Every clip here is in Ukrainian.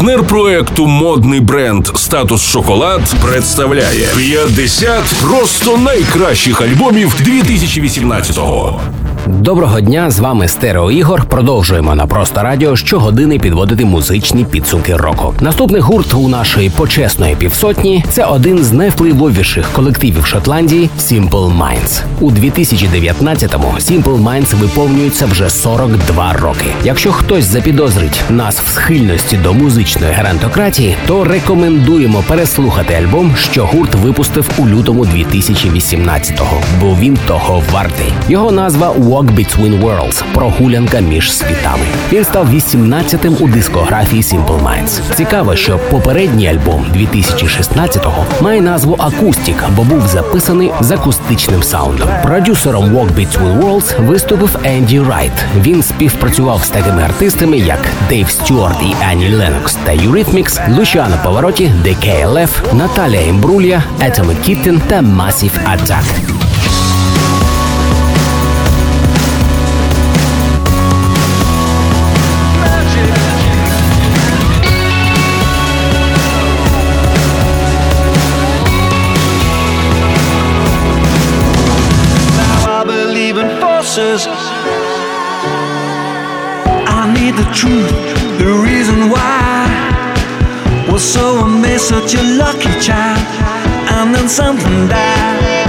Партнер проекту модний бренд Статус Шоколад представляє 50 просто найкращих альбомів 2018-го. Доброго дня, з вами Стерео Ігор. Продовжуємо на просто радіо щогодини підводити музичні підсумки року. Наступний гурт у нашої почесної півсотні це один з найвпливовіших колективів Шотландії Simple Minds. У 2019-му Simple Minds виповнюється вже 42 роки. Якщо хтось запідозрить нас в схильності до музичної грантократії, то рекомендуємо переслухати альбом, що гурт випустив у лютому 2018-го, бо він того вартий. Його назва Walk Between Worlds прогулянка між світами. Він став 18-тим у дискографії Simple Minds. Цікаво, що попередній альбом 2016-го має назву Acoustic, бо був записаний з акустичним саундом. Продюсером Walk Between Worlds виступив Енді Райт. Він співпрацював з такими артистами, як Дейв Стюарт і Ані Ленокс та Eurythmics, Лучано Паваротті, The KLF, Наталія Імбрулія, Atomic Kitten та Massive Attack. I need the truth, the reason why. Was so amazed, such a lucky child, and then something died.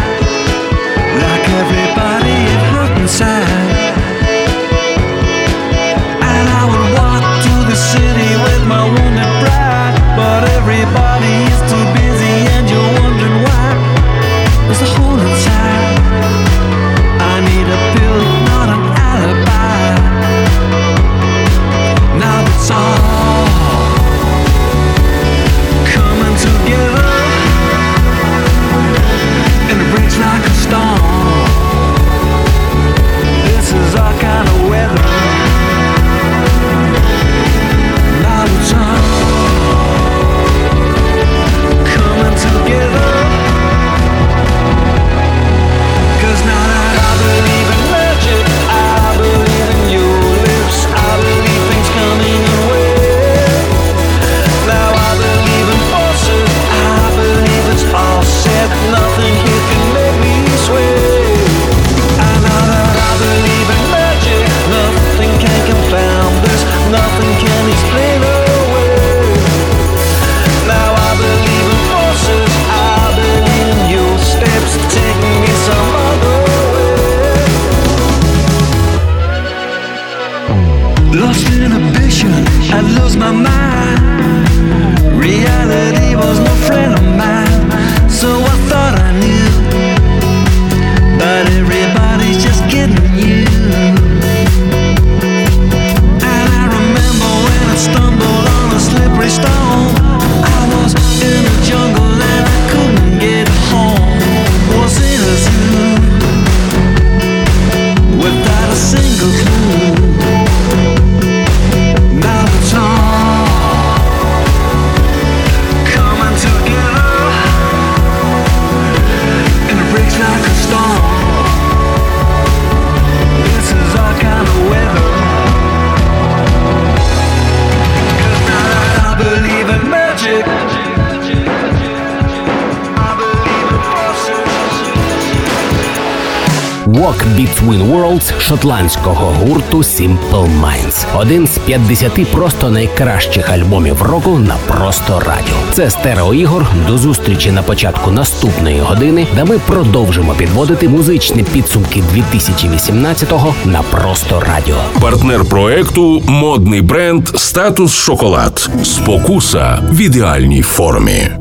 I lose my mind. Reality was no friend of mine, so I thought I knew. But everybody's just. And I remember when I stumbled on a slippery stone. Walk Between Worlds шотландського гурту Simple Minds. Один з 50 просто найкращих альбомів року на просто радіо. Це стерео ігор. До зустрічі на початку наступної години, де ми продовжимо підводити музичні підсумки 2018-го на просто радіо. Партнер проекту модний бренд Статус Шоколад. Спокуса в ідеальній формі.